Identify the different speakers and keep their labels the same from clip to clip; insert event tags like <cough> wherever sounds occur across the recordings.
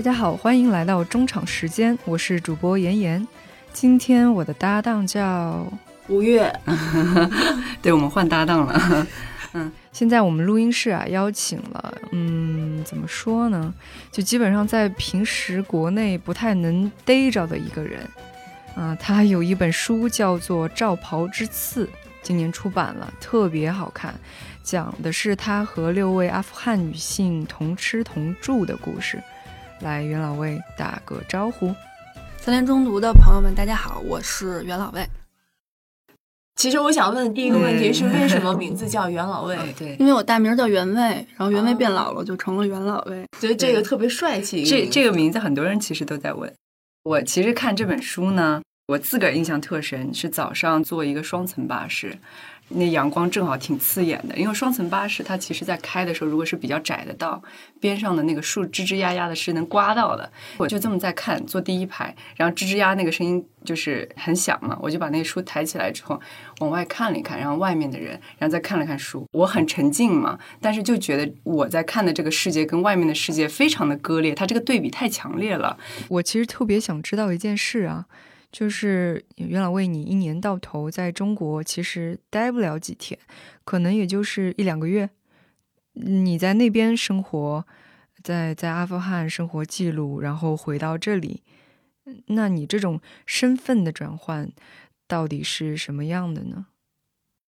Speaker 1: 大家好，欢迎来到中场时间，我是主播妍妍。今天我的搭档叫
Speaker 2: 吴越，<laughs>
Speaker 3: 对我们换搭档了。<laughs>
Speaker 1: 嗯，现在我们录音室啊，邀请了，嗯，怎么说呢？就基本上在平时国内不太能逮着的一个人。啊，他有一本书叫做《罩袍之刺》，今年出版了，特别好看，讲的是他和六位阿富汗女性同吃同住的故事。来，袁老魏打个招呼。
Speaker 2: 三联中读的朋友们，大家好，我是袁老魏。
Speaker 4: 其实我想问的第一个问题是，为什么名字叫袁老魏？<laughs>
Speaker 3: 对，
Speaker 2: 因为我大名叫袁魏，然后袁魏变老了就成了袁老魏，
Speaker 4: 觉得这个特别帅气。
Speaker 3: 这这个名字很多人其实都在问。我其实看这本书呢，我自个儿印象特深，是早上坐一个双层巴士。那阳光正好挺刺眼的，因为双层巴士它其实在开的时候，如果是比较窄的道，边上的那个树吱吱呀呀的是能刮到的。我就这么在看，坐第一排，然后吱吱呀那个声音就是很响嘛，我就把那个书抬起来之后往外看了一看，然后外面的人，然后再看了看书，我很沉静嘛，但是就觉得我在看的这个世界跟外面的世界非常的割裂，它这个对比太强烈了。
Speaker 1: 我其实特别想知道一件事啊。就是袁老魏，你一年到头在中国其实待不了几天，可能也就是一两个月。你在那边生活，在在阿富汗生活记录，然后回到这里，那你这种身份的转换到底是什么样的呢？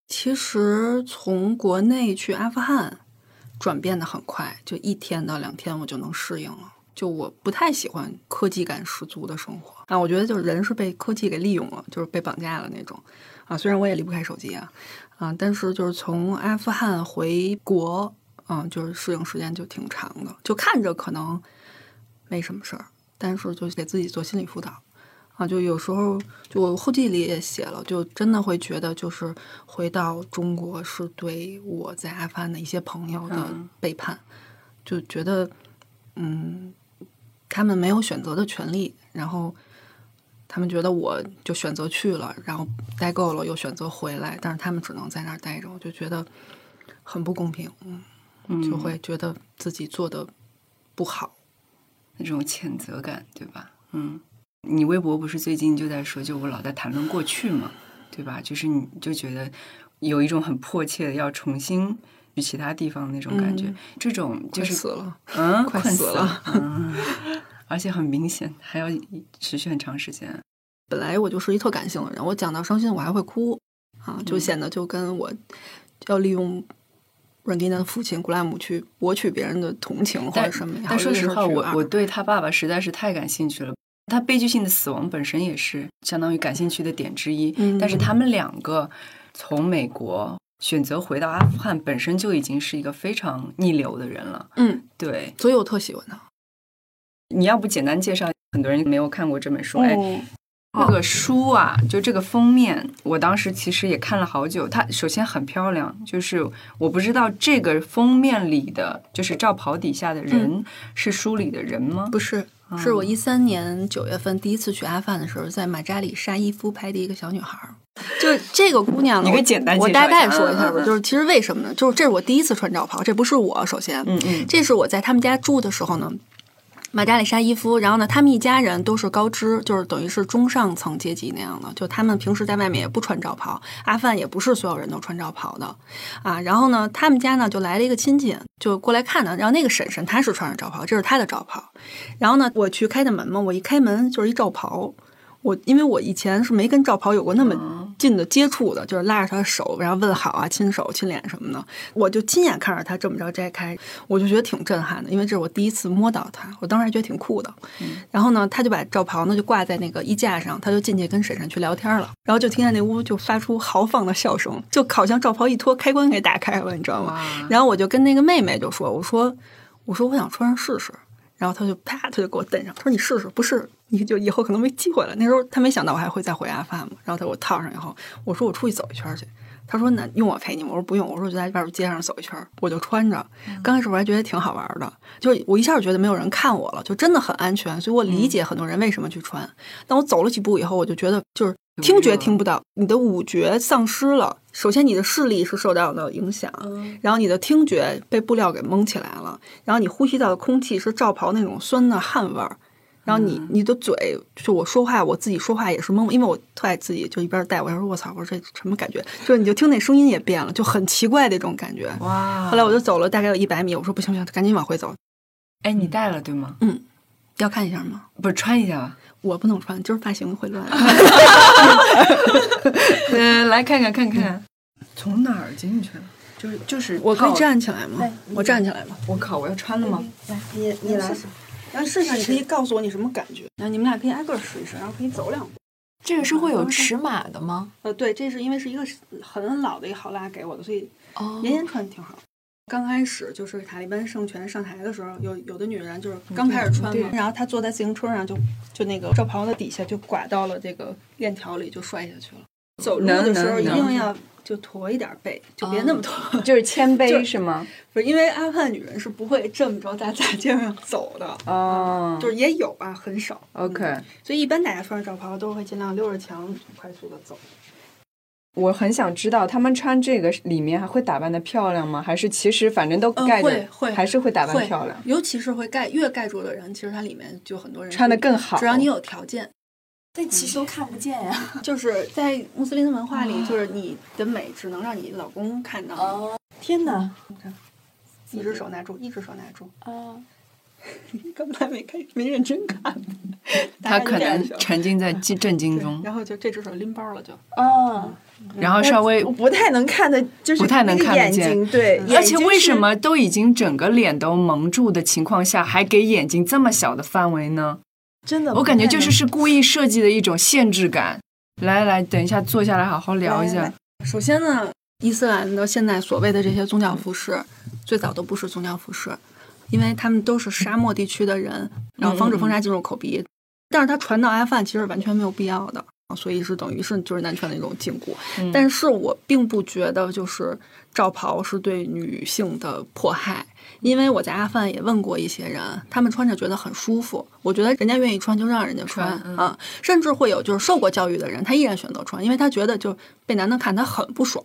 Speaker 2: 其实从国内去阿富汗转变的很快，就一天到两天我就能适应了。就我不太喜欢科技感十足的生活啊，我觉得就是人是被科技给利用了，就是被绑架了那种啊。虽然我也离不开手机啊啊，但是就是从阿富汗回国啊，就是适应时间就挺长的。就看着可能没什么事儿，但是就给自己做心理辅导啊。就有时候就我后记里也写了，就真的会觉得就是回到中国是对我在阿富汗的一些朋友的背叛，就觉得嗯。他们没有选择的权利，然后他们觉得我就选择去了，然后待够了又选择回来，但是他们只能在那儿待着，我就觉得很不公平，嗯，就会觉得自己做的不好，
Speaker 3: 那种谴责感，对吧？嗯，你微博不是最近就在说，就我老在谈论过去嘛，对吧？就是你就觉得有一种很迫切的要重新。去其他地方那种感觉，这种就是
Speaker 2: 死了，
Speaker 3: 嗯，<laughs>
Speaker 2: 快死了，
Speaker 3: 嗯，而且很明显，还要持续很长时间。
Speaker 2: 本来我就是一特感性的人，我讲到伤心我还会哭啊，就显得就跟我要利用软吉娜的父亲古拉姆去博取别人的同情或者什么。
Speaker 3: 但说实话，我我对他爸爸实在是太感兴趣了。他悲剧性的死亡本身也是相当于感兴趣的点之一。但是他们两个从美国。选择回到阿富汗本身就已经是一个非常逆流的人了。
Speaker 2: 嗯，
Speaker 3: 对，
Speaker 2: 所以我特喜欢他。
Speaker 3: 你要不简单介绍？很多人没有看过这本书。哎，那个书啊，就这个封面，我当时其实也看了好久。它首先很漂亮，就是我不知道这个封面里的就是罩袍底下的人是书里的人吗？
Speaker 2: 不是，是我一三年九月份第一次去阿富汗的时候，在马扎里沙伊夫拍的一个小女孩。就是这个姑娘，
Speaker 3: 你可以简单
Speaker 2: 我大概说一下吧。就是其实为什么呢？就是这是我第一次穿罩袍，这不是我首先，
Speaker 3: 嗯嗯，
Speaker 2: 这是我在他们家住的时候呢，马扎里沙伊夫。然后呢，他们一家人都是高知，就是等于是中上层阶级那样的。就他们平时在外面也不穿罩袍，阿范也不是所有人都穿罩袍的啊。然后呢，他们家呢就来了一个亲戚，就过来看呢。然后那个婶婶她是穿着罩袍，这是她的罩袍。然后呢，我去开的门嘛，我一开门就是一罩袍。我因为我以前是没跟赵袍有过那么近的接触的，就是拉着他的手，然后问好啊，亲手亲脸什么的，我就亲眼看着他这么着摘开，我就觉得挺震撼的，因为这是我第一次摸到他，我当时还觉得挺酷的。然后呢，他就把赵袍呢就挂在那个衣架上，他就进去跟婶婶去聊天了，然后就听见那屋就发出豪放的笑声，就好像赵袍一脱开关给打开了，你知道吗？然后我就跟那个妹妹就说，我说我说我想穿上试试。然后他就啪，他就给我蹬上。他说：“你试试，不试你就以后可能没机会了。”那时候他没想到我还会再回阿富汗嘛。然后他给我套上以后，我说：“我出去走一圈去。”他说：“那用我陪你吗？”我说：“不用。”我说：“我就在外边街上走一圈。”我就穿着。刚开始我还觉得挺好玩的，就我一下就觉得没有人看我了，就真的很安全。所以我理解很多人为什么去穿。但我走了几步以后，我就觉得就是听觉听不到，你的五觉丧失了，首先你的视力是受到了影响，然后你的听觉被布料给蒙起来了，然后你呼吸到的空气是罩袍那种酸的汗味儿，然后你你的嘴就我说话我自己说话也是懵，因为我特爱自己就一边带我，要说我操，我说这什么感觉？就是你就听那声音也变了，就很奇怪的一种感觉。
Speaker 3: 哇
Speaker 2: 后来我就走了大概有一百米，我说不行不行，赶紧往回走。
Speaker 3: 哎，你戴了对吗？
Speaker 2: 嗯要看一下吗？
Speaker 3: 不是穿一下吧？
Speaker 2: 我不能穿，就是发型会乱。<laughs>
Speaker 3: 嗯，来看看看看，从哪儿进去了？就是就是，
Speaker 2: 我可以，站起来吗？我站起来吧。
Speaker 3: 我靠，我要穿了吗？
Speaker 2: 来你你来，然后试试，你可以告诉我你什么感觉。然后你们俩可以挨个试一试，然后可以走两步。
Speaker 4: 这个是会有尺码的吗？
Speaker 2: 呃，对，这是因为是一个很老的一个好拉给我的，所以
Speaker 4: 哦
Speaker 2: 妍妍穿挺好。刚开始就是塔利班政权上台的时候，有有的女人就是刚开始穿嘛，然后她坐在自行车上就就那个罩袍的底下就刮到了这个链条里，就摔下去了。走路的时候一定要就驼一点背，就别那么驼。
Speaker 3: 就是谦 <laughs> 卑是吗？
Speaker 2: 不是因为阿富汗女人是不会这么着在大街上走的，
Speaker 3: 哦
Speaker 2: 就是也有吧，很少。
Speaker 3: ，OK，
Speaker 2: 嗯所以一般大家穿着罩袍都会尽量溜着墙快速的走。
Speaker 3: 我很想知道他们穿这个里面还会打扮的漂亮吗？还是其实反正都
Speaker 2: 嗯
Speaker 3: 盖着，
Speaker 2: 会会
Speaker 3: 还是会打扮漂亮，
Speaker 2: 尤其是会盖越盖住的人，其实它里面就很多人
Speaker 3: 穿的更好。
Speaker 2: 只要你有条件，
Speaker 4: 但其实都看不见呀。
Speaker 2: 就是在穆斯林的文化里，就是你的美只能让你老公看到。
Speaker 4: 哦，天哪！
Speaker 2: 一只手拿住，一只手拿住。
Speaker 4: 啊，<laughs>
Speaker 2: 刚才没看，没认真看。
Speaker 3: 他可能沉浸在 <laughs> 震震惊中，
Speaker 2: 然后就这只手拎包了就。
Speaker 4: 哦，
Speaker 3: 然后稍微
Speaker 5: 我不太能看的，就是
Speaker 3: 不太能
Speaker 5: 那个
Speaker 3: 看得见
Speaker 5: 眼睛，对，
Speaker 2: 嗯
Speaker 3: 而且为什么都已经整个脸都蒙住的情况下，还给眼睛这么小的范围呢？
Speaker 5: 真的？
Speaker 3: 我感觉就是是故意设计的一种限制感。来来，等一下坐下来好好聊一下
Speaker 2: 来来。首先呢，伊斯兰的现在所谓的这些宗教服饰，最早都不是宗教服饰，因为他们都是沙漠地区的人，然后防止风沙进入口鼻。但是它传到阿富汗其实完全没有必要的，所以是等于是就是男权的一种禁锢。
Speaker 3: 嗯
Speaker 2: 但是我并不觉得就是罩袍是对女性的迫害，因为我在阿富汗也问过一些人，他们穿着觉得很舒服。我觉得人家愿意穿就让人家穿
Speaker 3: 穿嗯
Speaker 2: 啊，甚至会有就是受过教育的人，他依然选择穿，因为他觉得就被男的看他很不爽。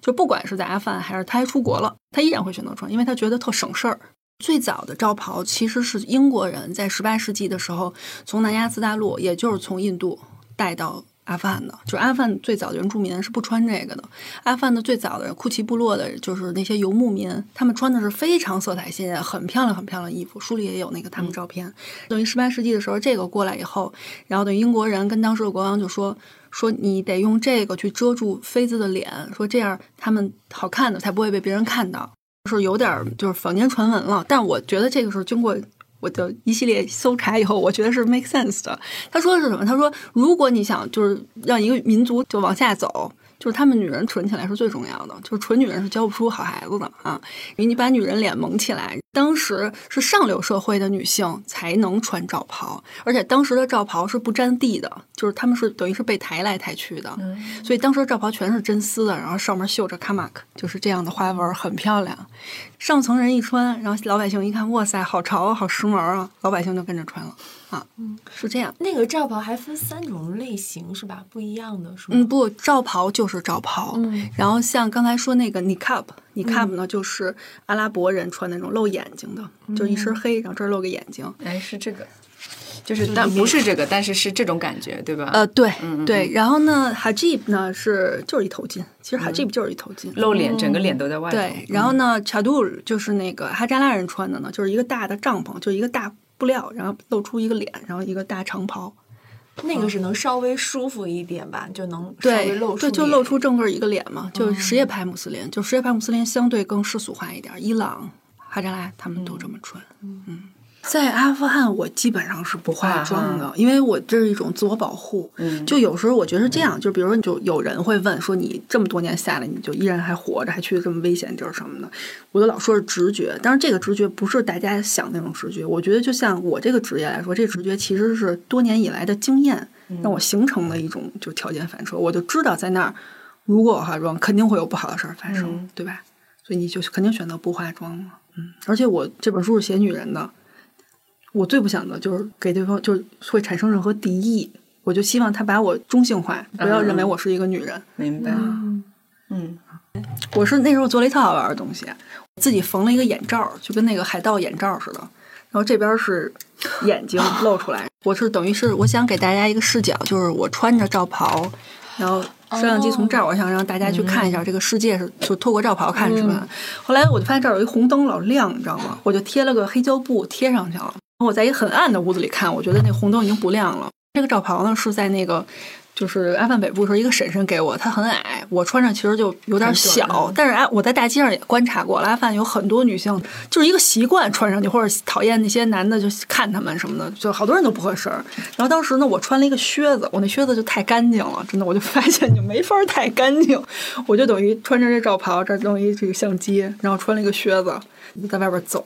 Speaker 2: 就不管是在阿富汗还是他还出国了，他依然会选择穿，因为他觉得特省事儿。最早的罩袍其实是英国人在十八世纪的时候从南亚次大陆，也就是从印度带到阿富汗的。就是阿富汗最早的原住民是不穿这个的。阿富汗的最早的库奇部落的，就是那些游牧民，他们穿的是非常色彩鲜艳、很漂亮、很漂亮的衣服。书里也有那个他们照片。等于十八世纪的时候，这个过来以后，然后等于英国人跟当时的国王就说。说你得用这个去遮住妃子的脸，说这样他们好看的才不会被别人看到。是有点就是坊间传闻了，但我觉得这个是经过我的一系列搜查以后，我觉得是 make sense 的。他说的是什么？他说，如果你想就是让一个民族就往下走，就是他们女人纯起来是最重要的，就是纯女人是教不出好孩子的啊。因为你把女人脸蒙起来，当时是上流社会的女性才能穿罩袍，而且当时的罩袍是不沾地的，就是他们是等于是被抬来抬去的，所以当时的罩袍全是真丝的，然后上面绣着卡马克，就是这样的花纹，很漂亮。上层人一穿，然后老百姓一看，哇塞，好潮啊，好时髦啊，老百姓就跟着穿了啊，是这样。
Speaker 4: 那个罩袍还分三种类型是吧？不一样的是吗？
Speaker 2: 嗯，不，罩袍就是罩袍。
Speaker 4: 嗯
Speaker 2: 然后像刚才说那个 niqab，niqab 呢、就是阿拉伯人穿那种露眼睛的，就一身黑，然后这儿露个眼睛。
Speaker 3: 哎，是这个，就是但不是这个，但是是这种感觉，对吧？
Speaker 2: 呃，对、
Speaker 3: 嗯嗯
Speaker 2: 对。然后呢，hajib 呢是就是一头巾，其实 hajib 就是一头巾。
Speaker 3: 露脸，整个脸都在外头。
Speaker 2: 对，然后呢，chadul 就是那个哈扎拉人穿的呢，就是一个大的帐篷，就是一个大布料，然后露出一个脸，然后一个大长袍。
Speaker 4: 那个是能稍微舒服一点吧，就能稍微
Speaker 2: 对，
Speaker 4: 露出
Speaker 2: 对，就露出正个儿一个脸嘛，就是什叶派穆斯林，就什叶派穆斯林相对更世俗化一点，伊朗、哈扎拉他们都这么穿。嗯，在阿富汗我基本上是不化妆的，因为我这是一种自我保护。
Speaker 3: 嗯
Speaker 2: 就有时候我觉得是这样，就比如说，就有人会问说，你这么多年下来，你就依然还活着，还去这么危险地儿什么的，我就老说是直觉，但是这个直觉不是大家想那种直觉。我觉得就像我这个职业来说，这直觉其实是多年以来的经验让我形成的一种就条件反射，我就知道在那儿如果我化妆，肯定会有不好的事儿发生，
Speaker 3: 嗯
Speaker 2: 对吧？所以你就肯定选择不化妆了。嗯，而且我这本书是写女人的，我最不想的就是给对方就是会产生任何敌意，我就希望他把我中性化，不要认为我是一个女人。
Speaker 3: 明白。
Speaker 4: 嗯
Speaker 3: 嗯，
Speaker 2: 我是那时候做了一特好玩的东西，自己缝了一个眼罩，就跟那个海盗眼罩似的。然后这边是眼睛露出来，我是等于是我想给大家一个视角，就是我穿着罩袍，然后摄像机从这儿，我想让大家去看一下这个世界是就透过罩袍看是吧？后来我就发现这儿有一红灯老亮，你知道吗？我就贴了个黑胶布贴上去了。我在一个很暗的屋子里看，我觉得那红灯已经不亮了。这个罩袍呢是在那个。就是阿范北部的时候，一个婶婶给我，她很矮，我穿上其实就有点小。但是哎，我在大街上也观察过，阿范有很多女性就是一个习惯穿上去，或者讨厌那些男的就看他们什么的，就好多人都不合身。然后当时呢，我穿了一个靴子，我那靴子就太干净了，真的，我就发现就没法太干净，我就等于穿着这罩袍，这等于这个相机，然后穿了一个靴子。在外边走，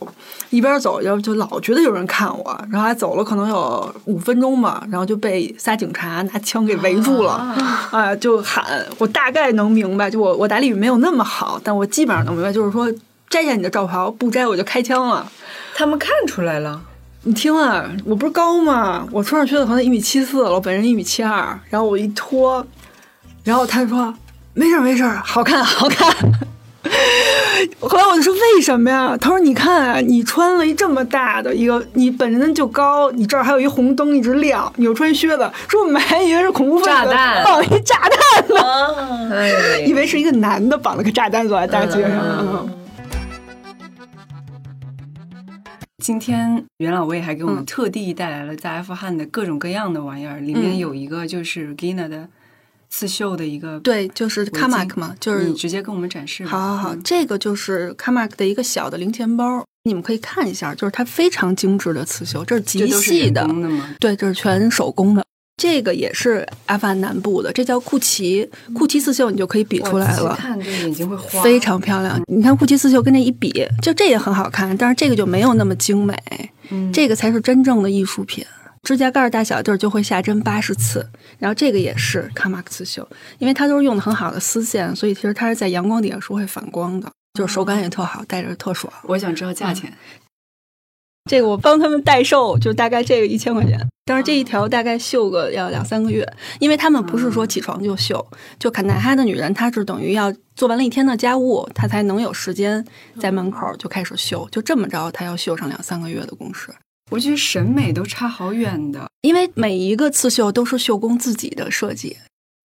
Speaker 2: 一边走就就老觉得有人看我，然后还走了可能有五分钟吧，然后就被仨警察拿枪给围住了，啊，就喊。我大概能明白，就我我打理语没有那么好，但我基本上能明白，就是说摘下你的罩袍，不摘我就开枪了。
Speaker 3: 他们看出来了，
Speaker 2: 你听啊，我不是高吗？我穿上靴子可能一米七四了，我本人一米七二，然后我一脱，然后他说没事没事，好看好看。后来我就说为什么呀？他说你看啊，你穿了一这么大的一个，你本身就高，你这儿还有一红灯一直亮，你又穿靴子，说我们还以为是恐怖分子绑一炸弹呢，<laughs> 以为是一个男的绑了个炸弹走在大街上。
Speaker 3: 今天袁老魏还给我们特地带来了在阿富汗的各种各样的玩意儿，里面有一个就是 Gina 的。刺绣的一个
Speaker 2: 对，就是 Kamak 嘛，就是
Speaker 3: 你直接跟我们展示。
Speaker 2: 好好好，这个就是 Kamak 的一个小的零钱包，你们可以看一下，就是它非常精致的刺绣，这是极细的，对，这是全手工的。这个也是阿富汗南部的，这叫库奇，库奇刺绣，你就可以比出来了。
Speaker 3: 看这眼睛会花，
Speaker 2: 非常漂亮。你看库奇刺绣跟这一比，就这也很好看，但是这个就没有那么精美，这个才是真正的艺术品。指甲盖大小地儿就会下针八十次，然后这个也是卡马克刺绣，因为它都是用的很好的丝线，所以其实它是在阳光底下是会反光的，就是手感也特好，戴着特爽。
Speaker 3: 我想知道价钱，
Speaker 2: 这个我帮他们代售，就大概这个一千块钱，但是这一条大概绣个要两三个月，因为他们不是说起床就绣，就坎大哈的女人，她是等于要做完了一天的家务，她才能有时间在门口就开始绣，就这么着，她要绣上两三个月的工时。
Speaker 3: 我觉得审美都差好远的，
Speaker 2: 因为每一个刺绣都是绣工自己的设计，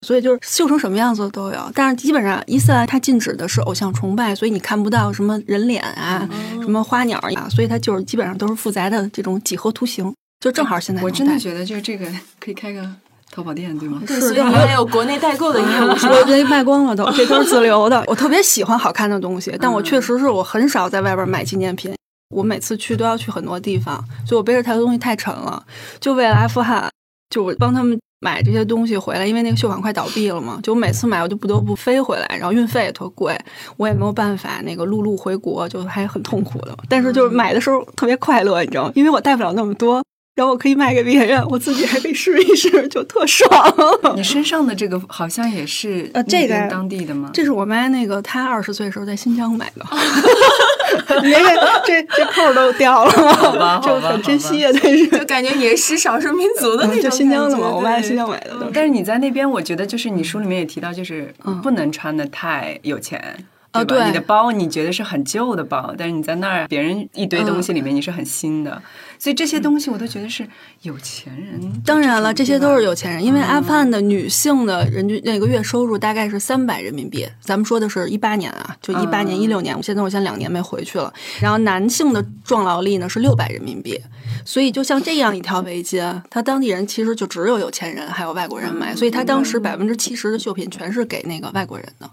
Speaker 2: 所以就是绣成什么样子都有。但是基本上伊斯兰它禁止的是偶像崇拜，所以你看不到什么人脸啊、什么花鸟啊，所以它就是基本上都是复杂的这种几何图形。就正好现在
Speaker 3: 我真的觉得就是这个可以开个淘宝店，对吗？
Speaker 4: 是，所以还有国内代购的业务，
Speaker 2: 我这卖光了都，这都是自留的。我特别喜欢好看的东西，但我确实是我很少在外边买纪念品。我每次去都要去很多地方，所以我背着太多东西太沉了。就为了阿富汗，就我帮他们买这些东西回来，因为那个秀坊快倒闭了嘛。就我每次买，我就不得不飞回来，然后运费也特贵，我也没有办法那个陆路回国，就还很痛苦的。但是就是买的时候特别快乐，你知道吗？因为我带不了那么多。然后我可以卖给别人，我自己还可以试一试，就特爽。
Speaker 3: 你身上的这个好像也是
Speaker 2: 呃，这个
Speaker 3: 当地的吗？
Speaker 2: 这是我妈那个，她二十岁的时候在新疆买的。<laughs> 你看这这扣都掉了
Speaker 3: 吗？<laughs>
Speaker 2: 就很珍惜啊，但是
Speaker 4: 就感觉也是少数民族的那种。
Speaker 2: 就新疆的嘛，我妈在新疆买的。
Speaker 3: 但是你在那边，我觉得就是你书里面也提到，就是不能穿的太有钱。
Speaker 2: 啊，
Speaker 3: 对，你的包你觉得是很旧的包，但是你在那儿，别人一堆东西里面你是很新的，所以这些东西我都觉得是有钱人。
Speaker 2: 当然了，这些都是有钱人，因为阿富汗的女性的人均那个月收入大概是三百人民币，咱们说的是一八年啊，就一八年、一六年，我现在我现在两年没回去了。然后男性的壮劳力呢是六百人民币，所以就像这样一条围巾，他当地人其实就只有有钱人还有外国人买，所以他当时百分之七十的绣品全是给那个外国人的。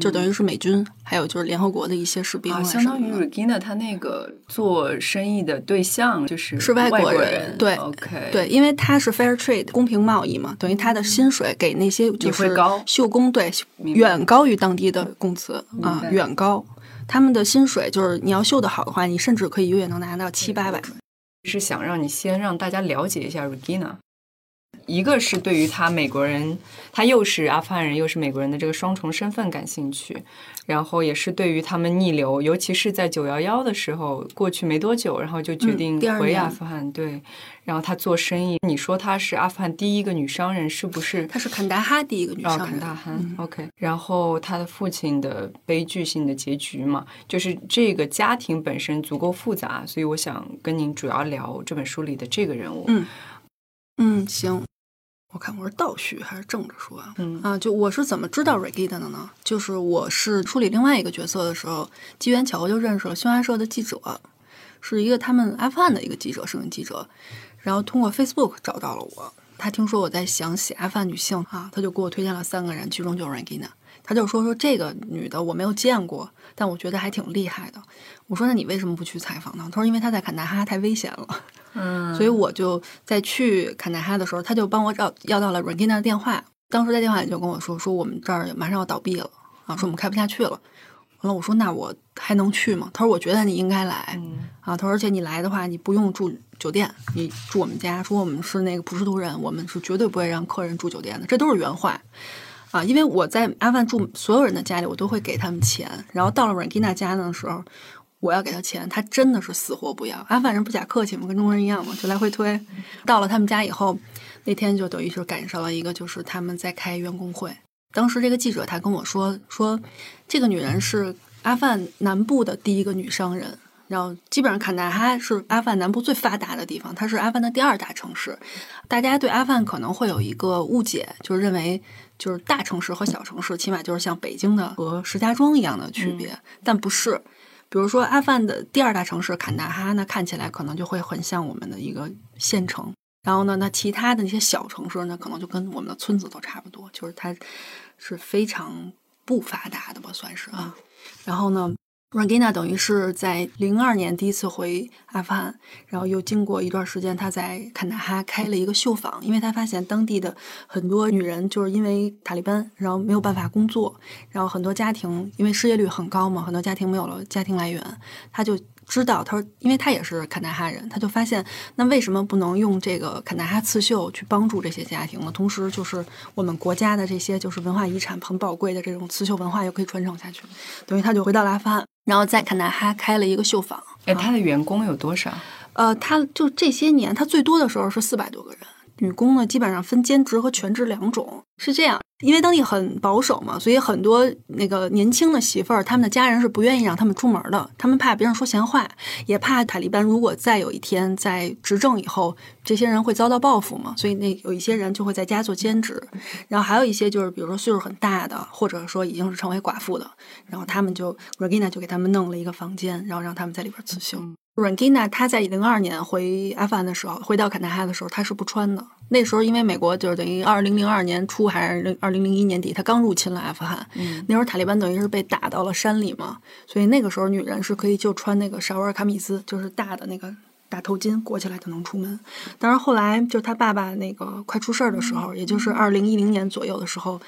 Speaker 2: 就等于是美军，还有就是联合国的一些士兵啊，
Speaker 3: 相当于 Regina 他那个做生意的对象就是
Speaker 2: 是外
Speaker 3: 国
Speaker 2: 人，对
Speaker 3: ，OK，
Speaker 2: 对，因为他是 Fair Trade 公平贸易嘛，等于他的薪水给那些就是绣工，对，远高于当地的工资啊，远高。他们的薪水就是你要绣的好的话，你甚至可以一个月能拿到七八百。
Speaker 3: 是想让你先让大家了解一下 Regina。一个是对于他美国人，他又是阿富汗人又是美国人的这个双重身份感兴趣，然后也是对于他们逆流，尤其是在九幺幺的时候过去没多久，然后就决定回阿富汗。对，然后他做生意，你说她是阿富汗第一个女商人，是不是？
Speaker 2: 她是坎大哈第一个女
Speaker 3: 哦，
Speaker 2: 商人。
Speaker 3: 哦坎大汗、o k 然后他的父亲的悲剧性的结局嘛，就是这个家庭本身足够复杂，所以我想跟您主要聊这本书里的这个人物。
Speaker 2: 嗯嗯，行。我看我是倒叙还是正着说啊？
Speaker 3: 嗯
Speaker 2: 啊，就我是怎么知道 Regina 的呢？就是我是处理另外一个角色的时候，机缘巧合就认识了新华社的记者，是一个他们阿富汗的一个记者，摄影记者，然后通过 Facebook 找到了我。他听说我在想写阿富汗女性啊，他就给我推荐了三个人，其中就是 Regina。他就说说这个女的我没有见过，但我觉得还挺厉害的。我说那你为什么不去采访呢？他说因为她在坎大哈太危险了。
Speaker 3: 嗯 <laughs>
Speaker 2: 所以我就在去坎大哈的时候，他就帮我找要到了 Regina 的电话。当时在电话里就跟我说，说我们这儿马上要倒闭了啊，说我们开不下去了。完了，我说那我还能去吗？他说我觉得你应该来
Speaker 3: 嗯
Speaker 2: 啊。他说而且你来的话，你不用住酒店，你住我们家。说我们是那个普什图人，我们是绝对不会让客人住酒店的，这都是原话。啊，因为我在阿富汗住所有人的家里，我都会给他们钱。然后到了 Regina 家的时候，我要给他钱，他真的是死活不要。阿富汗人不假客气嘛，跟中国人一样嘛，就来回推。到了他们家以后，那天就等于是赶上了一个，就是他们在开员工会。当时这个记者他跟我说说，这个女人是阿富汗南部的第一个女商人。然后基本上坎大哈是阿富汗南部最发达的地方，它是阿富汗的第二大城市。大家对阿富汗可能会有一个误解，就是认为就是大城市和小城市，起码就是像北京的和石家庄一样的区别，但不是。比如说阿富汗的第二大城市坎大哈，那看起来可能就会很像我们的一个县城。然后呢，那其他的那些小城市呢，可能就跟我们的村子都差不多，就是它是非常不发达的吧，算是啊。然后呢 Ragina 等于是在零二年第一次回阿富汗，然后又经过一段时间，他在坎大哈开了一个绣坊，因为他发现当地的很多女人就是因为塔利班，然后没有办法工作，然后很多家庭因为失业率很高嘛，很多家庭没有了家庭来源，他就知道，他说，因为他也是坎大哈人，他就发现，那为什么不能用这个坎大哈刺绣去帮助这些家庭呢？同时，就是我们国家的这些就是文化遗产很宝贵的这种刺绣文化，又可以传承下去。等于他就回到了阿富汗，然后在坎大哈开了一个绣坊。
Speaker 3: 哎，他的员工有多少？
Speaker 2: 呃，他就这些年，他最多的时候是四百多个人。女工呢，基本上分兼职和全职两种，是这样。因为当地很保守嘛，所以很多那个年轻的媳妇儿，他们的家人是不愿意让他们出门的，他们怕别人说闲话，也怕塔利班如果再有一天在执政以后，这些人会遭到报复嘛，所以那有一些人就会在家做兼职，然后还有一些就是比如说岁数很大的，或者说已经是成为寡妇的，然后他们就 Regina 就给他们弄了一个房间，然后让他们在里边刺绣。Regina 她在零二年回阿富汗的时候，回到坎大哈的时候，她是不穿的。那时候因为美国就是等于二零零二年初还是二零零一年底，他刚入侵了阿富汗。
Speaker 3: 嗯
Speaker 2: 那时候塔利班等于是被打到了山里嘛，所以那个时候女人是可以就穿那个沙尔卡米斯，就是大的那个大头巾裹起来就能出门。但是后来就是他爸爸那个快出事儿的时候，也就是二零一零年左右的时候。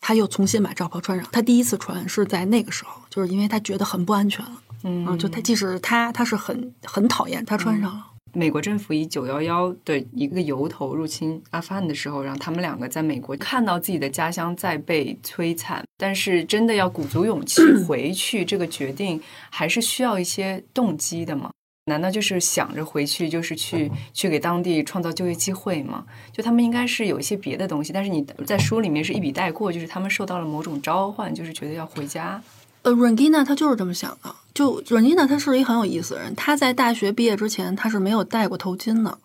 Speaker 2: 他又重新把罩袍穿上。他第一次穿是在那个时候，就是因为他觉得很不安全了。
Speaker 3: 嗯
Speaker 2: 嗯，就他即使他他是很很讨厌，他穿上了。
Speaker 3: 美国政府以九幺幺的一个由头入侵阿富汗的时候，让他们两个在美国看到自己的家乡在被摧残，但是真的要鼓足勇气 <coughs> 回去，这个决定还是需要一些动机的嘛？难道就是想着回去，就是去去给当地创造就业机会吗？就他们应该是有一些别的东西，但是你在书里面是一笔带过，就是他们受到了某种召唤，就是觉得要回家。
Speaker 2: 呃，Regina 她就是这么想的。就 Regina 她是一个很有意思的人，他在大学毕业之前，他是没有戴过头巾的。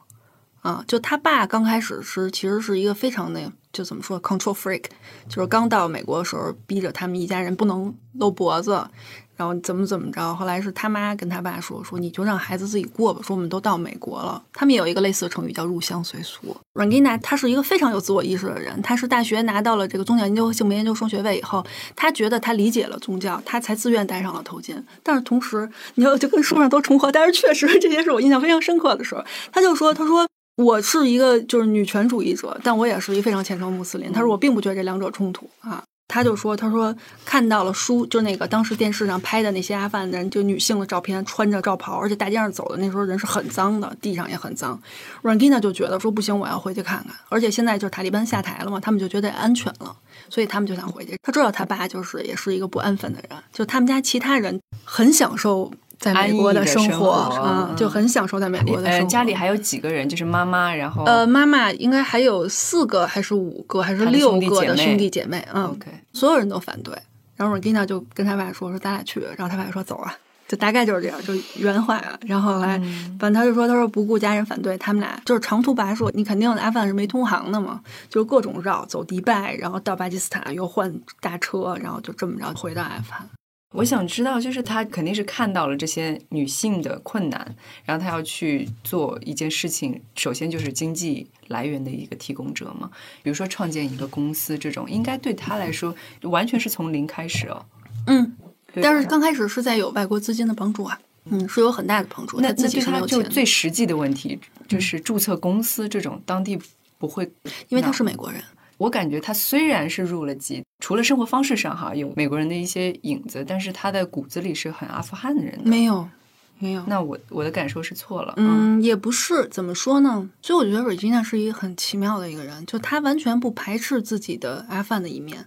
Speaker 2: 啊，就他爸刚开始是其实是一个非常那就怎么说 control freak，就是刚到美国的时候，逼着他们一家人不能露脖子，然后怎么怎么着。后来是他妈跟他爸说说你就让孩子自己过吧，说我们都到美国了。他们也有一个类似的成语叫入乡随俗。Rangina，她是一个非常有自我意识的人，她是大学拿到了这个宗教研究和性别研究双学位以后，她觉得她理解了宗教，她才自愿戴上了头巾。但是同时，你要就跟书上都重合，但是确实这些是我印象非常深刻的时候。他就说，他说。我是一个就是女权主义者，但我也是一个非常虔诚穆斯林。他说我并不觉得这两者冲突啊。他就说，他说看到了书，就那个当时电视上拍的那些阿富汗人，就女性的照片，穿着罩袍，而且大街上走的那时候人是很脏的，地上也很脏。Rangina 就觉得说不行，我要回去看看。而且现在就是塔利班下台了嘛，他们就觉得安全了，所以他们就想回去。他知道他爸就是也是一个不安分的人，就他们家其他人很享受在美国
Speaker 3: 的
Speaker 2: 生
Speaker 3: 生活
Speaker 2: 啊、
Speaker 3: 嗯
Speaker 2: 就很享受在美国的生
Speaker 3: 呃，
Speaker 2: 活。
Speaker 3: 家里还有几个人？就是妈妈，然后
Speaker 2: 呃，妈妈应该还有四个还是五个还是六个的兄弟姐妹，嗯
Speaker 3: OK，
Speaker 2: 所有人都反对。然后 Regina 就跟他爸说：“说咱俩去。”然后他爸说：“走啊。”就大概就是这样，就原话啊。然后后来，
Speaker 3: 嗯
Speaker 2: 反正他就说：“他说不顾家人反对，他们俩就是长途跋涉。你肯定阿富汗是没通航的嘛，就是各种绕，走迪拜，然后到巴基斯坦，又换大车，然后就这么着回到阿富汗。
Speaker 3: 我想知道，就是他肯定是看到了这些女性的困难，然后他要去做一件事情，首先就是经济来源的一个提供者嘛。比如说创建一个公司这种，应该对他来说完全是从零开始哦。
Speaker 2: 嗯，但是刚开始是在有外国资金的帮助啊，嗯，是有很大的帮助。
Speaker 3: 那
Speaker 2: 他自己
Speaker 3: 那对他就最实际的问题就是注册公司这种当地不会，
Speaker 2: 因为他是美国人。
Speaker 3: 我感觉他虽然是入了籍，除了生活方式上哈有美国人的一些影子，但是他的骨子里是很阿富汗的人的。
Speaker 2: 没有，没有。
Speaker 3: 那我我的感受是错了，
Speaker 2: 嗯，也不是，怎么说呢？所以我觉得 Regina 是一个很奇妙的一个人，就他完全不排斥自己的阿富汗的一面，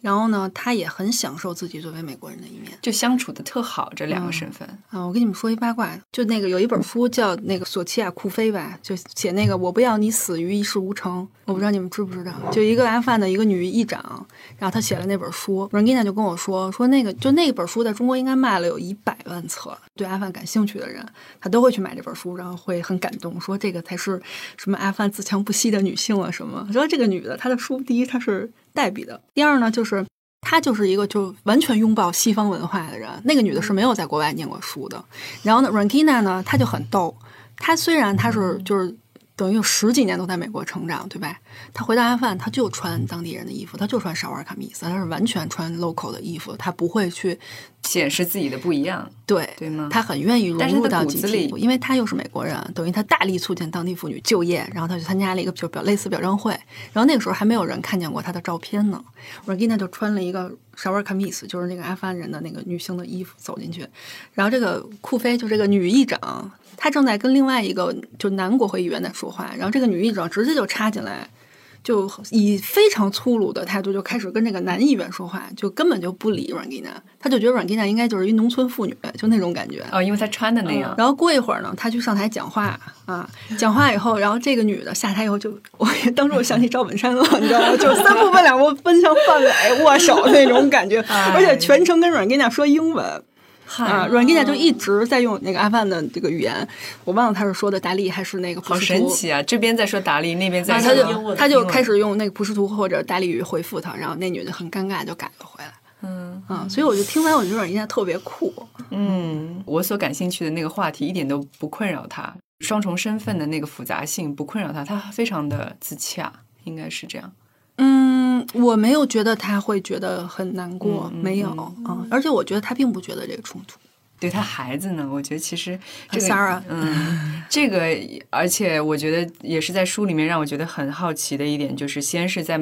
Speaker 2: 然后呢，他也很享受自己作为美国人的一面。
Speaker 3: 就相处的特好，这两个身份。
Speaker 2: 啊，我跟你们说一八卦，就那个有一本书叫那个索契亚库菲吧，就写那个我不要你死于一事无成，我不知道你们知不知道，就一个阿富汗的一个女议长，然后她写了那本书，Rangina 就跟我说说那个就那本书在中国应该卖了有一百万册，对阿富汗感兴趣的人，他都会去买这本书，然后会很感动，说这个才是什么阿富汗自强不息的女性啊什么，说这个女的她的书，第一她是代笔的，第二呢就是。她就是一个就完全拥抱西方文化的人。那个女的是没有在国外念过书的。然后呢，Rankina 呢，她就很逗。她虽然她是就是等于有十几年都在美国成长，对吧？他回到阿富汗，他就穿当地人的衣服，他就穿少尔卡米斯，他是完全穿 local 的衣服，他不会去
Speaker 3: 显示自己的不一样，
Speaker 2: 对。
Speaker 3: 对吗？
Speaker 2: 他很愿意融入到集体，因为他又是美国人，等于他大力促进当地妇女就业，然后他去参加了一个就表类似表彰会，然后那个时候还没有人看见过他的照片呢。Regina 就穿了一个 shower kameez，就是那个阿富汗人的那个女性的衣服走进去，然后这个库菲就这个女议长，她正在跟另外一个就男国会议员在说话，然后这个女议长直接就插进来。就以非常粗鲁的态度就开始跟这个男议员说话，就根本就不理阮吉娜，他就觉得阮吉娜应该就是一农村妇女，就那种感觉。
Speaker 3: 哦，因为他穿的那样，
Speaker 2: 然后过一会儿呢，他去上台讲话啊，讲话以后，然后这个女的下台以后就，我当时我想起赵本山了，你知道吗？就三步奔两步奔向范伟握手那种感觉，<laughs> 而且全程跟阮吉娜说英文。啊，阮吉娜就一直在用那个阿富汗的这个语言，我忘了他是说的达利还是那个普
Speaker 3: 好。神奇啊！这边在说达利，那边在
Speaker 2: 啊，
Speaker 3: 说
Speaker 2: 他就他就开始用那个普什图或者达利语回复他，然后那女的很尴尬就改了回来。
Speaker 3: 嗯
Speaker 2: 啊，所以我就听完，我觉得阮吉娜特别酷。
Speaker 3: 嗯，我所感兴趣的那个话题一点都不困扰他，双重身份的那个复杂性不困扰他，他非常的自洽，应该是这样。
Speaker 2: 嗯，我没有觉得他会觉得很难过，没有
Speaker 3: 嗯。
Speaker 2: 啊、而且我觉得他并不觉得这个冲突。
Speaker 3: 对他孩子呢，我觉得其实这个
Speaker 2: Sarah
Speaker 3: 嗯，这个而且我觉得也是在书里面让我觉得很好奇的一点，就是先是在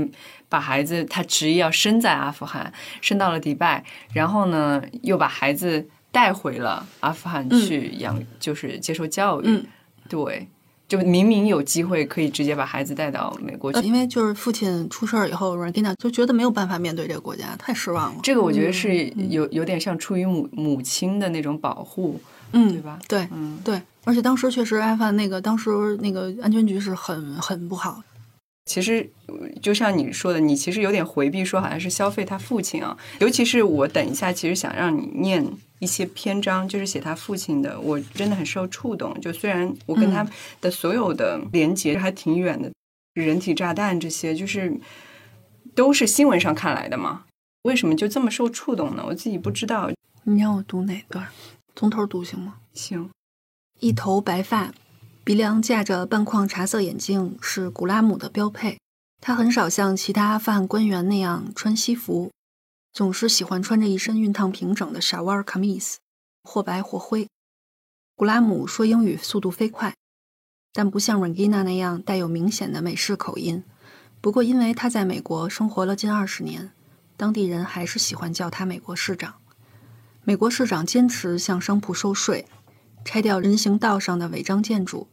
Speaker 3: 把孩子他执意要生在阿富汗，生到了迪拜，然后呢又把孩子带回了阿富汗去养，就是接受教育。
Speaker 2: 嗯。
Speaker 3: 对，就明明有机会可以直接把孩子带到美国去
Speaker 2: 呃，因为就是父亲出事儿以后 r a n g i n a 就觉得没有办法面对这个国家，太失望了。
Speaker 3: 这个我觉得是有有点像出于母母亲的那种保护，
Speaker 2: 嗯，
Speaker 3: 对吧？
Speaker 2: 对
Speaker 3: 嗯，
Speaker 2: 对，而且当时确实阿富汗那个当时那个安全局是很很不好。
Speaker 3: 其实呃就像你说的，你其实有点回避说好像是消费他父亲啊，尤其是我等一下其实想让你念一些篇章，就是写他父亲的，我真的很受触动。就虽然我跟他的所有的连接还挺远的，人体炸弹这些就是都是新闻上看来的嘛，为什么就这么受触动呢？我自己不知道。
Speaker 2: 你让我读哪段？从头读行吗？
Speaker 3: 行，
Speaker 2: 一头白发，鼻梁架着半框茶色眼镜是古拉姆的标配。他很少像其他阿富汗官员那样穿西服，总是喜欢穿着一身熨烫平整的沙瓦尔卡米斯，或白或灰。古拉姆说英语速度飞快，但不像 Rangina 那样带有明显的美式口音。不过，因为他在美国生活了近二十年，当地人还是喜欢叫他美国市长。美国市长坚持向商铺收税，拆掉人行道上的违章建筑，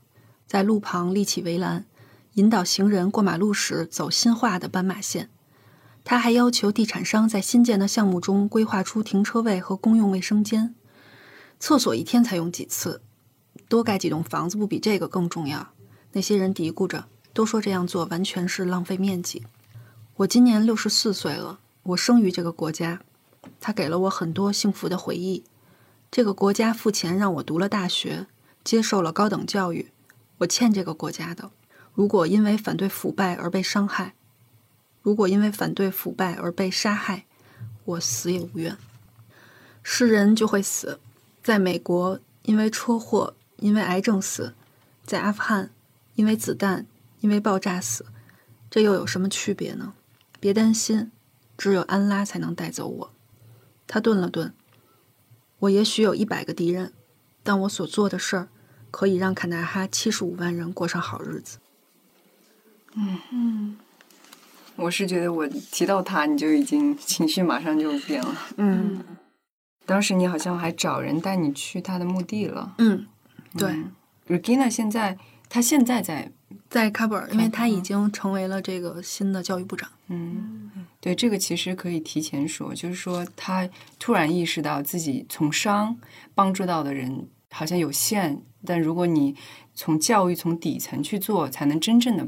Speaker 2: 在路旁立起围栏，引导行人过马路时走新画的斑马线。他还要求地产商在新建的项目中规划出停车位和公用卫生间，厕所一天才用几次，多盖几栋房子不比这个更重要？那些人嘀咕着，都说这样做完全是浪费面积。我今年六十四岁了，我生于这个国家。他给了我很多幸福的回忆。这个国家付钱让我读了大学，接受了高等教育，我欠这个国家的。如果因为反对腐败而被伤害，如果因为反对腐败而被杀害，我死也无怨。是人就会死，在美国因为车祸、因为癌症死，在阿富汗因为子弹、因为爆炸死，这又有什么区别呢？别担心，只有安拉才能带走我。他顿了顿。我也许有一百个敌人，但我所做的事儿，可以让坎大哈七十五万人过上好日子。
Speaker 3: 嗯我是觉得我提到他，你就已经情绪马上就变了。
Speaker 2: 嗯
Speaker 3: 当时你好像还找人带你去他的墓地了。
Speaker 2: 嗯，对
Speaker 3: ，Regina 现在，他现在在，
Speaker 2: 在喀布尔，因为他已
Speaker 3: 嗯
Speaker 2: 经成为了这个新的教育部长。
Speaker 3: 嗯，对，这个其实可以提前说，就是说他突然意识到自己从商帮助到的人好像有限，但如果你从教育从底层去做，才能真正的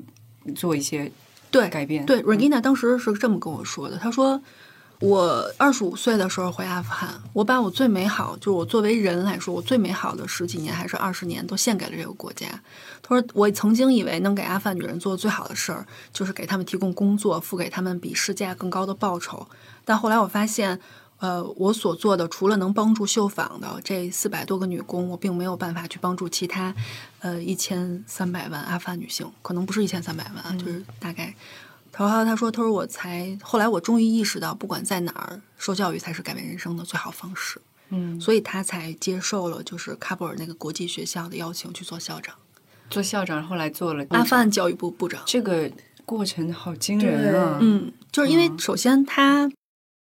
Speaker 3: 做一些
Speaker 2: 对
Speaker 3: 改变。
Speaker 2: 对，Regina 当时是这么跟我说的，她说。我二十五岁的时候回阿富汗，我把我最美好，就是我作为人来说，我最美好的十几年还是二十年，都献给了这个国家。他说，我曾经以为能给阿富汗女人做最好的事儿，就是给他们提供工作，付给他们比市价更高的报酬。但后来我发现，呃，我所做的除了能帮助绣坊的这四百多个女工，我并没有办法去帮助其他，呃，一千三百万阿富汗女性，可能不是一千三百万啊，就是大概。他说他说：“他说我才后来我终于意识到，不管在哪儿受教育才是改变人生的最好方式，
Speaker 3: 嗯，
Speaker 2: 所以他才接受了就是喀布尔那个国际学校的邀请去做校长，
Speaker 3: 做校长，后来做了
Speaker 2: 阿富汗教育部部长。
Speaker 3: 这个过程好惊人啊！
Speaker 2: 嗯，就是因为
Speaker 3: 嗯
Speaker 2: 首先他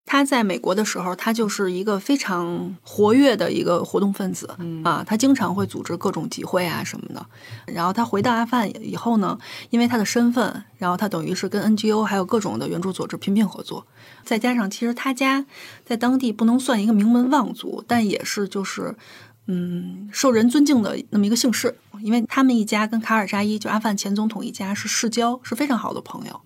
Speaker 2: 他在美国的时候，他就是一个非常活跃的一个活动分子、
Speaker 3: 嗯
Speaker 2: 啊，他经常会组织各种集会啊什么的。然后他回到阿富汗以后呢，因为他的身份，然后他等于是跟 NGO 还有各种的援助组织频频合作，再加上其实他家在当地不能算一个名门望族，但也是就是。嗯，受人尊敬的那么一个姓氏，因为他们一家跟卡尔扎伊就阿富汗前总统一家是世交，是非常好的朋友。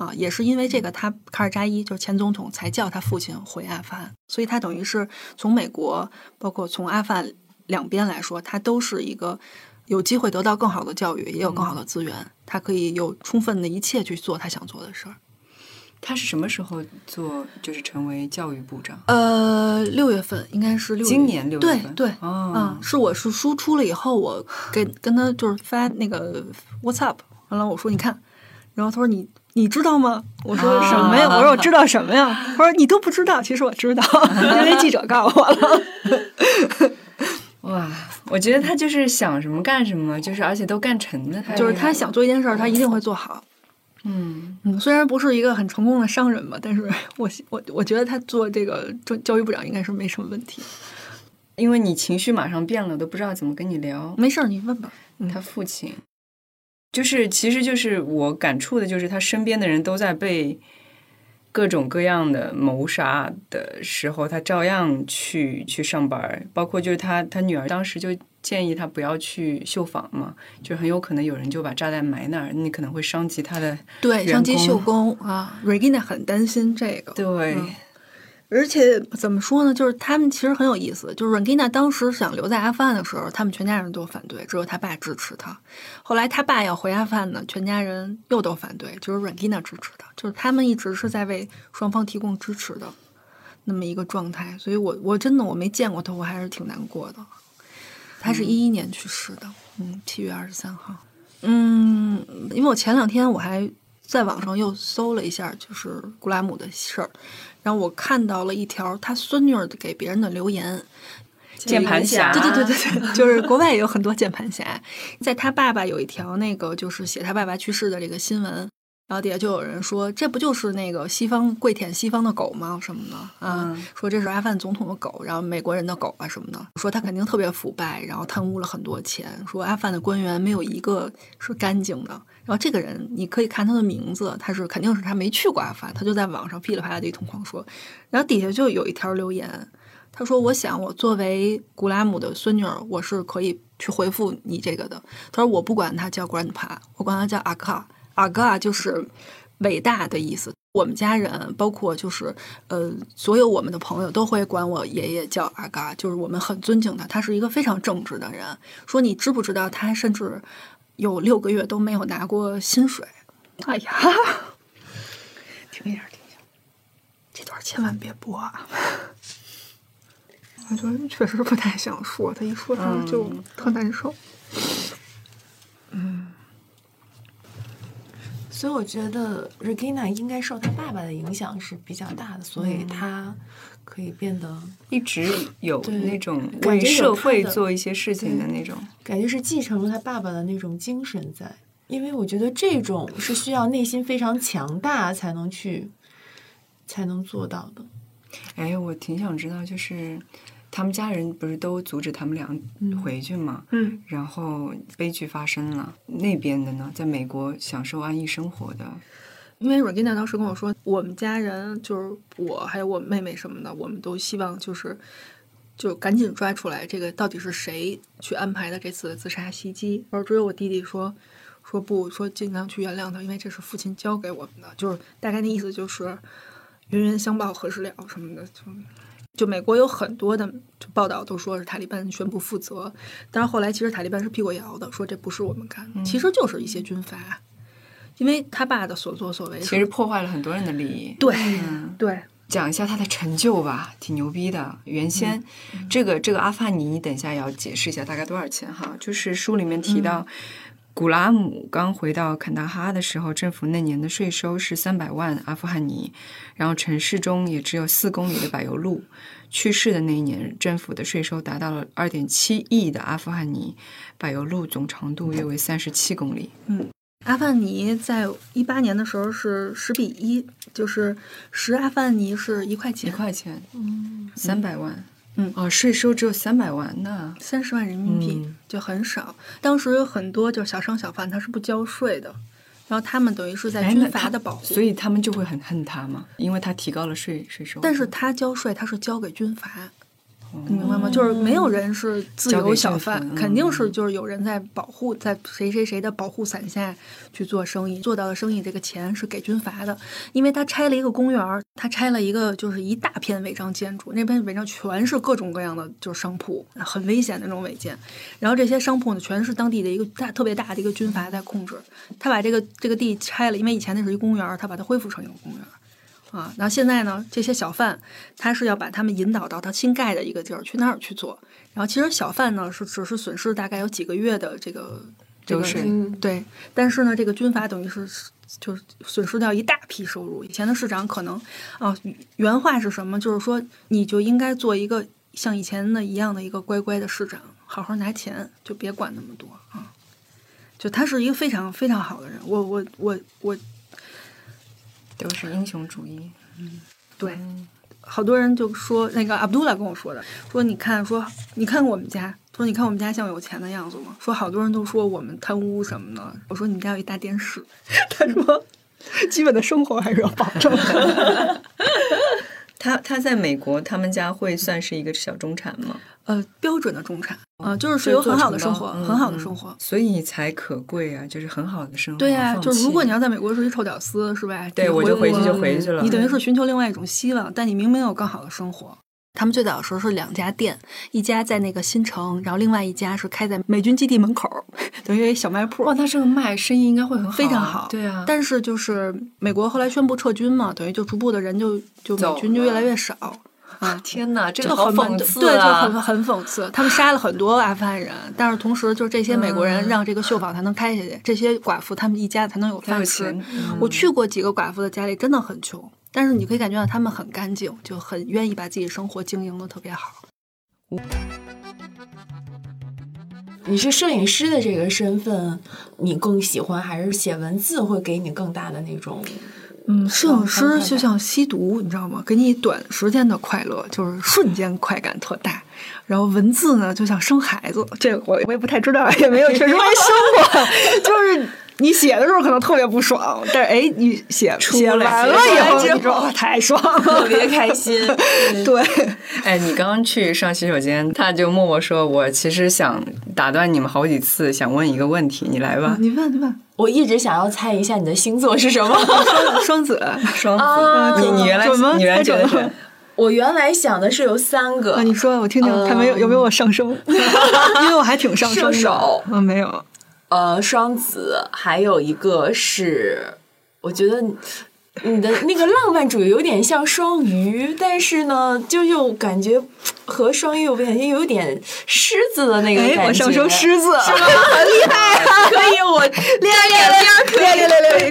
Speaker 2: 啊，也是因为这个，他卡尔扎伊就是前总统才叫他父亲回阿富汗，所以他等于是从美国，包括从阿富汗两边来说，他都是一个有机会得到更好的教育，也有更好的资源，他可以有充分的一切去做他想做的事儿。
Speaker 3: 他是什么时候做，就是成为教育部长？
Speaker 2: 呃，六月份应该是六，
Speaker 3: 今年六月份
Speaker 2: 对对，
Speaker 3: 哦
Speaker 2: 嗯，是我是输出了以后，我给跟他就是发那个 WhatsApp，完了我说你看，然后他说你你知道吗？我说什么呀？
Speaker 3: 啊
Speaker 2: 我说我知道什么呀？他说你都不知道，其实我知道，<laughs> 因为记者告诉我了。
Speaker 3: 哇，我觉得他就是想什么干什么，就是而且都干成的，
Speaker 2: 就是他想做一件事儿，他一定会做好。
Speaker 3: 嗯，
Speaker 2: 嗯，虽然不是一个很成功的商人吧，但是我我我觉得他做这个教教育部长应该是没什么问题。
Speaker 3: 因为你情绪马上变了，都不知道怎么跟你聊。
Speaker 2: 没事儿，你问吧。嗯
Speaker 3: 他父亲，就是其实就是我感触的，就是他身边的人都在被各种各样的谋杀的时候，他照样去去上班，包括就是他他女儿当时就建议他不要去绣坊嘛，就很有可能有人就把炸弹埋那儿，你可能会伤及他的
Speaker 2: 对，
Speaker 3: 员
Speaker 2: 上级
Speaker 3: 工
Speaker 2: 绣工啊，Regina 很担心这个。
Speaker 3: 对。
Speaker 2: 嗯而且怎么说呢？就是他们其实很有意思。就是 Regina 当时想留在阿富汗的时候，他们全家人都反对，只有他爸支持他。后来他爸要回阿富汗呢，全家人又都反对，就是 Regina 支持他。就是他们一直是在为双方提供支持的那么一个状态。所以我我真的我没见过他，我还是挺难过的。他是一一年去世的，嗯，七月二十三号。嗯，因为我前两天我还在网上又搜了一下，就是古拉姆的事儿，然后我看到了一条他孙女儿给别人的留言。
Speaker 3: 键盘侠
Speaker 2: 对对对对对，就是国外也有很多键盘侠，在他爸爸有一条那个就是写他爸爸去世的这个新闻，然后底下就有人说，这不就是那个西方跪舔西方的狗吗？什么的啊？
Speaker 3: 嗯
Speaker 2: 说这是阿富汗总统的狗，然后美国人的狗啊什么的。说他肯定特别腐败，然后贪污了很多钱。说阿富汗的官员没有一个是干净的。然后这个人，你可以看他的名字，他是肯定是他没去过阿富汗，他就在网上噼里啪啦的一通狂说。然后底下就有一条留言，他说：“我想我作为古拉姆的孙女儿，我是可以去回复你这个的。”他说：“我不管他叫 grandpa，我管他叫阿卡。阿卡就是伟大的意思。我们家人，包括就是呃，所有我们的朋友都会管我爷爷叫阿嘎，就是我们很尊敬他，他是一个非常正直的人。说你知不知道，他甚至有六个月都没有拿过薪水。哎呀，<laughs> 停一下，停一下，这段千万别播啊！我觉得确实不太想说，他一说他就
Speaker 3: 嗯
Speaker 2: 特难受。
Speaker 4: 所以我觉得 Regina 应该受她爸爸的影响是比较大的，所以她可以变得
Speaker 3: 一直有那种为社会做一些事情的那种。
Speaker 4: 感觉是继承了他爸爸的那种精神在。因为我觉得这种是需要内心非常强大才能去才能做到的。
Speaker 3: 哎，我挺想知道，就是他们家人不是都阻止他们俩回去吗？
Speaker 2: 嗯，
Speaker 3: 然后悲剧发生了，那边的呢，在美国享受安逸生活的，
Speaker 2: 因为 Regina 当时跟我说，我们家人就是我还有我妹妹什么的，我们都希望就是就赶紧抓出来这个到底是谁去安排的这次自杀袭击。而只有我弟弟说说不说尽量去原谅他，因为这是父亲教给我们的，就是大概那意思就是冤冤相报何时了什么的，就就美国有很多的就报道都说是塔利班宣布负责，但是后来其实塔利班是辟过谣的，说这不是我们干的，其实就是一些军阀。因为他爸的所作所为，
Speaker 3: 其实破坏了很多人的利益。
Speaker 2: 对、
Speaker 3: 嗯，
Speaker 2: 对，
Speaker 3: 讲一下他的成就吧，挺牛逼的。原先、这个这个阿法尼，你等一下也要解释一下大概多少钱哈。就是书里面提到，古拉姆刚回到坎大哈的时候，政府那年的税收是三百万阿富汗尼，然后城市中也只有四公里的柏油路。去世的那一年，政府的税收达到了二点七亿的阿富汗尼，柏油路总长度约为三十七公里。
Speaker 2: 嗯阿富汗尼在一八年的时候是十比一，就是十阿富汗尼是一块钱
Speaker 3: 一
Speaker 2: 钱，
Speaker 3: 块钱，嗯三百万，
Speaker 2: 嗯
Speaker 3: 哦，税收只有三百万呢。
Speaker 2: 三十万人民币、
Speaker 3: 嗯
Speaker 2: 就很少。当时有很多就是小商小贩他是不交税的，然后他们等于是在军阀的保护，
Speaker 3: 所以他们就会很恨他嘛，因为他提高了税税收。
Speaker 2: 但是他交税他是交给军阀。
Speaker 3: 哦
Speaker 2: 你明白吗？就是没有人是自由小贩，肯定是就是有人在保护，在谁谁谁的保护伞下去做生意，做到的生意这个钱是给军阀的，因为他拆了一个公园，他拆了一个就是一大片违章建筑，那片违章全是各种各样的就是商铺，很危险的那种违建，然后这些商铺呢全是当地的一个大特别大的一个军阀在控制，他把这个这个地拆了，因为以前那是一公园，他把它恢复成一个公园儿。啊，然后现在呢，这些小贩他是要把他们引导到他新盖的一个地儿去那儿去做。然后其实小贩呢是只是损失大概有几个月的这个这个对，但是呢，这个军阀等于是就是损失掉一大批收入。以前的市长可能啊，原话是什么？就是说你就应该做一个像以前的一样的一个乖乖的市长，好好拿钱，就别管那么多啊。就他是一个非常非常好的人，我我我我
Speaker 3: 都是英雄主义。
Speaker 2: 嗯对，好多人就说那个阿卜杜拉跟我说的，说你看，说你看我们家，说你看我们家像有钱的样子吗？说好多人都说我们贪污什么的。我说你们家有一大电视，<laughs> 他说基本的生活还是要保证的。
Speaker 3: 他他在美国，他们家会算是一个小中产吗？
Speaker 2: 呃，标准的中产，呃，就是是有很好的生活，
Speaker 3: 嗯
Speaker 2: 很好的
Speaker 3: 嗯
Speaker 2: 生活。
Speaker 3: 所以才可贵啊，就是很好的生活。
Speaker 2: 对呀、
Speaker 3: 放
Speaker 2: 就是如果你要在美国是一臭屌丝，是吧？
Speaker 3: 对我就回去就回去了
Speaker 2: 你等于是寻求另外一种希望，但你明明有更好的生活。他们最早的时候是两家店，一家在那个新城，然后另外一家是开在美军基地门口，<laughs> 等于一小卖铺。
Speaker 3: 哇，他这个卖生意应该会很好啊，
Speaker 2: 非常好，
Speaker 3: 对啊，
Speaker 2: 但是就是美国后来宣布撤军嘛，等于就逐步的人就就
Speaker 3: 走
Speaker 2: 美军就越来越少啊，
Speaker 3: 天哪，这个好
Speaker 2: 很
Speaker 3: 讽刺
Speaker 2: 对，就
Speaker 3: 啊！
Speaker 2: 很很讽刺。他们杀了很多阿富汗人，但是同时就这些美国人
Speaker 3: 嗯
Speaker 2: 让这个秀坊才能开下去，这些寡妇他们一家才能有饭吃。
Speaker 3: 嗯
Speaker 2: 我去过几个寡妇的家里，真的很穷，但是你可以感觉到他们很干净，就很愿意把自己生活经营的特别好。
Speaker 4: 你是摄影师的这个身份，你更喜欢还是写文字会给你更大的那种？
Speaker 2: 嗯，摄影师就像吸毒，你知道吗？给你短时间的快乐，就是瞬间快感特大。然后文字呢，就像生孩子，这个我我也不太知道，也没有确实没生过，<laughs> 就是。你写的时候可能特别不爽，但是哎，你写写完了以后，你说哇太爽 <laughs> 了，
Speaker 4: 特别开心。<laughs>
Speaker 2: 对，
Speaker 3: 哎，你刚刚去上洗手间，他就默默说：“我其实想打断你们好几次，想问一个问题，你来吧。
Speaker 2: 你问你问，
Speaker 4: 我一直想要猜一下你的星座是什么。
Speaker 2: 双子，
Speaker 3: 双子，<laughs>
Speaker 4: 啊
Speaker 3: 你你原来
Speaker 2: 准吗
Speaker 3: 你原来觉得
Speaker 2: 猜准
Speaker 3: 是
Speaker 4: 我原来想的是有三个
Speaker 2: 啊，，你说我听听，看没有有没有我上升，因为我还挺上升的。
Speaker 4: 射手
Speaker 2: 嗯，没有，
Speaker 4: 呃，双子，还有一个是，我觉得你的那个浪漫主义有点像双鱼，但是呢，就又感觉和双鱼有点有点狮子的那个感觉。
Speaker 2: 哎，我上升狮子，
Speaker 4: 是吗？<laughs> 很厉害啊！<laughs> 可以，我 <laughs> 练练练，练练练，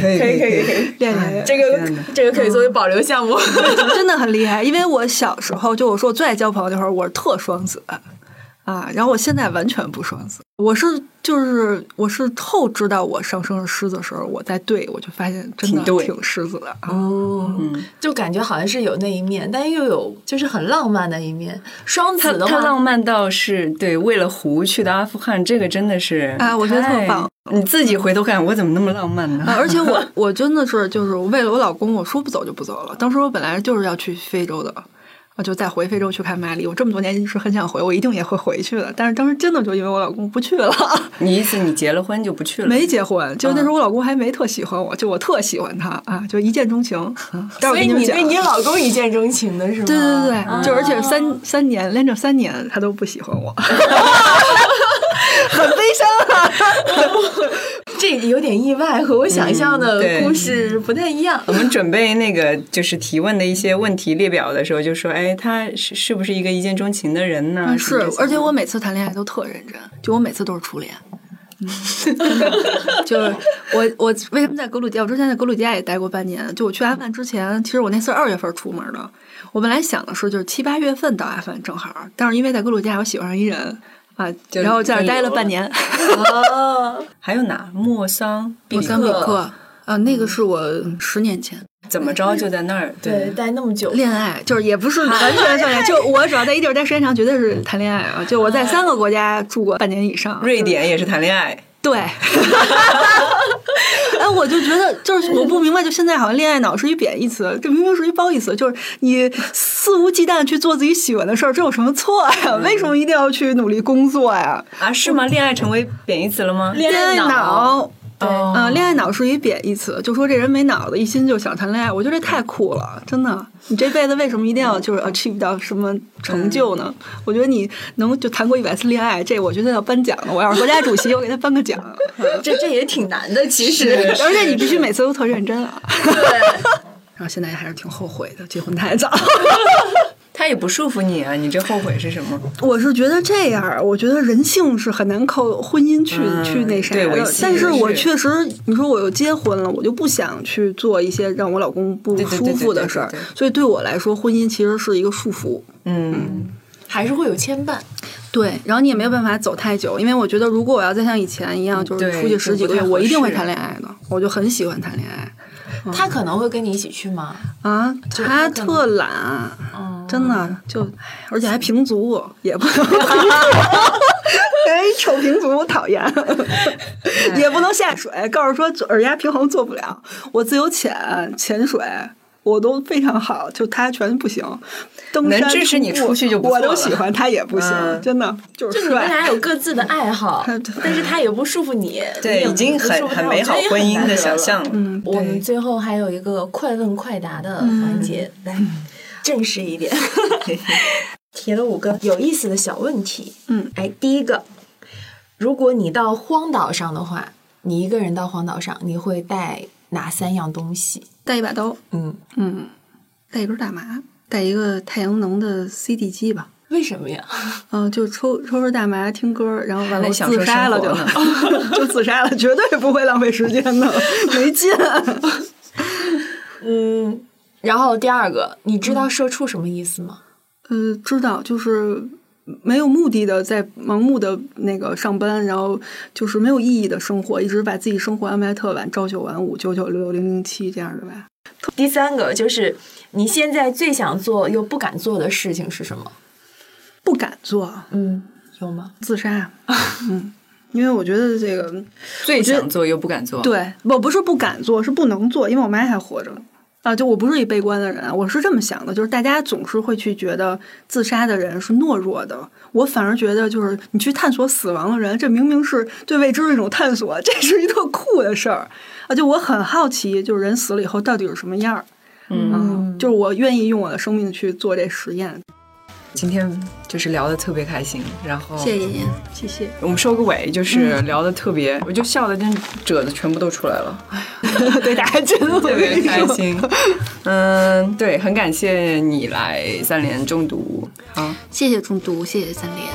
Speaker 4: 可以可以可以
Speaker 3: 可以
Speaker 4: 可以可以可以。
Speaker 2: 练练。
Speaker 4: 这个这个可以作为保留项目。
Speaker 2: 真的很厉害，因为我小时候就我说我最爱交朋友那会儿，我是特双子啊，然后我现在完全不双子，我是就是我是后知道我上升是狮子的时候，我在对我就发现真的
Speaker 3: 挺
Speaker 2: 狮子的啊。
Speaker 4: 哦，
Speaker 3: 嗯，
Speaker 4: 就感觉好像是有那一面，但又有就是很浪漫的一面。双子的话，
Speaker 3: 他浪漫到是对为了湖去的阿富汗，这个真的是
Speaker 2: 啊我觉得特棒。
Speaker 3: 你自己回头看，我怎么那么浪漫呢？
Speaker 2: 啊，而且我我真的是就是为了我老公，我说不走就不走了。当时我本来就是要去非洲的，啊，就再回非洲去看玛丽。我这么多年一直很想回，我一定也会回去的。但是当时真的就因为我老公不去了，
Speaker 3: 你意思你结了婚就不去了？
Speaker 2: 没结婚，就那时候我老公还没特喜欢我，就我特喜欢他啊，就一见钟情。<laughs>
Speaker 4: 所以你对你老公一见钟情的是吗？
Speaker 2: 对对对
Speaker 4: 啊
Speaker 2: 对，就而且三三年连着三年他都不喜欢我，<laughs> 很悲伤啊。<laughs>
Speaker 4: 这有点意外，和我想象的故事不太一样。
Speaker 3: 我们准备那个就是提问的一些问题列表的时候，就说：“哎，他是是不是一个一见钟情的人呢？”
Speaker 2: 嗯是而且我每次谈恋爱都特认真，就我每次都是初恋。嗯，真 <laughs> 的就是我我为什么在格鲁吉亚？我之前在格鲁吉亚也待过半年。就我去阿富汗之前，其实我那次二月份出门的。我本来想的是就是七八月份到阿富汗正好，但是因为在格鲁吉亚我喜欢上一人啊，然后在那儿待了半年。
Speaker 4: 哦，<laughs>
Speaker 3: 还有哪？莫桑、
Speaker 2: 莫桑比克啊，那个是我十年前
Speaker 3: 怎么着就在那儿？
Speaker 4: 对，待那么久，
Speaker 2: 恋爱，就是也不是完全 <laughs> 算恋爱，就我只要在一地儿待时间长，绝对是谈恋爱啊。就我在三个国家住过半年以上，
Speaker 3: 瑞典也是谈恋爱。
Speaker 2: 对，<laughs> 哎，我就觉得就是我不明白，就现在好像恋爱脑是一贬义词，这明明是一褒义词，就是你肆无忌惮去做自己喜欢的事儿，这有什么错呀？为什么一定要去努力工作呀？
Speaker 3: 啊，是吗？恋爱成为贬义词了吗？
Speaker 4: 恋爱
Speaker 2: 恋爱脑。
Speaker 4: 对
Speaker 3: 哦
Speaker 2: 嗯、恋爱脑是一贬义词，就说这人没脑子，一心就想谈恋爱。我觉得这太酷了，真的。你这辈子为什么一定要就是 achieve 到什么成就呢？我觉得你能就谈过一百次恋爱，这我觉得要颁奖了。我要是国家主席，<laughs> 我给他颁个奖。
Speaker 4: 这这也挺难的，其实。
Speaker 2: 而且你必须每次都特认真啊。
Speaker 4: 对，<laughs>
Speaker 2: 然后现在还是挺后悔的，结婚太早。<laughs>
Speaker 3: 他也不束缚你啊，<laughs> 你这后悔是什么？
Speaker 2: 我是觉得这样，我觉得人性是很难靠婚姻去、
Speaker 3: 嗯
Speaker 2: 去那啥的
Speaker 3: 对。
Speaker 2: 但是我确实，你说我又结婚了，我就不想去做一些让我老公不舒服的事儿所以对我来说，婚姻其实是一个束缚。
Speaker 3: 嗯，
Speaker 4: 还是会有牵绊。
Speaker 2: 对，然后你也没有办法走太久，因为我觉得如果我要再像以前一样，就是出去十几个月，我一定会谈恋爱的。我就很喜欢谈恋爱
Speaker 4: 他可能会跟你一起去吗？
Speaker 2: 啊，他特懒，
Speaker 4: 嗯，
Speaker 2: 真的就，而且还平足，也不能 <laughs> 哎，丑平足讨厌，也不能下水。告诉说耳压平衡做不了，我自由潜、潜水我都非常好，就他全不行。登山
Speaker 3: 能支持你出去就不
Speaker 2: 我都喜欢，他也不行，
Speaker 3: 嗯
Speaker 2: 真的就
Speaker 4: 就是你们
Speaker 2: 帅。
Speaker 4: 俩有各自的爱好 <laughs> 但是他也不束缚你，你
Speaker 3: 对，
Speaker 4: 也
Speaker 3: 已经
Speaker 4: 不束缚他
Speaker 3: 很很美好
Speaker 4: 我觉得也
Speaker 3: 婚姻的
Speaker 4: 很难得了
Speaker 3: 想象了。
Speaker 2: 嗯，
Speaker 4: 我们
Speaker 3: 对
Speaker 4: 最后还有一个快问快答的环节，来 <laughs> 正式一点，<laughs> 提了五个有意思的小问题。
Speaker 2: 嗯，
Speaker 4: 哎，第一个，如果你到荒岛上的话，你一个人到荒岛上，你会带哪三样东西？
Speaker 2: 带一把刀，
Speaker 4: 嗯，
Speaker 2: 嗯，带一根大麻，带一个太阳能的 CD 机吧。
Speaker 4: 为什么呀？<laughs>
Speaker 2: 嗯、就抽抽根大麻，听歌，然后完了自杀了就 <laughs> 就自杀了，绝对不会浪费时间的，没劲。
Speaker 4: 嗯，然后第二个，你知道社畜什么意思吗？
Speaker 2: 呃，知道，就是没有目的的在盲目的那个上班，然后就是没有意义的生活，一直把自己生活安排特晚，朝九晚五、九九六、零零七这样的吧。
Speaker 4: 第三个就是你现在最想做又不敢做的事情是什么？
Speaker 2: 不敢做
Speaker 4: 嗯，有吗？
Speaker 2: 自杀，<laughs> 嗯，因为我觉得这个
Speaker 3: 最想做又不敢做。，
Speaker 2: 对，我不是不敢做，是不能做，因为我妈还活着。啊，就我不是一悲观的人，我是这么想的，就是大家总是会去觉得自杀的人是懦弱的，我反而觉得就是你去探索死亡的人，这明明是对未知的一种探索，这是一特酷的事儿啊！就我很好奇，就是人死了以后到底是什么样儿，嗯，就是我愿意用我的生命去做这实验。
Speaker 3: 今天就是聊的特别开心，然后
Speaker 6: 谢谢妍妍。
Speaker 2: 谢谢，
Speaker 3: 我们收个尾，就是聊的特别，我就笑的跟褶子全部都出来了，<laughs>
Speaker 2: 对大家真的
Speaker 3: 特别开心。嗯，<laughs> 对，很感谢你来三联中毒，好。
Speaker 6: 谢谢中毒，谢谢三连。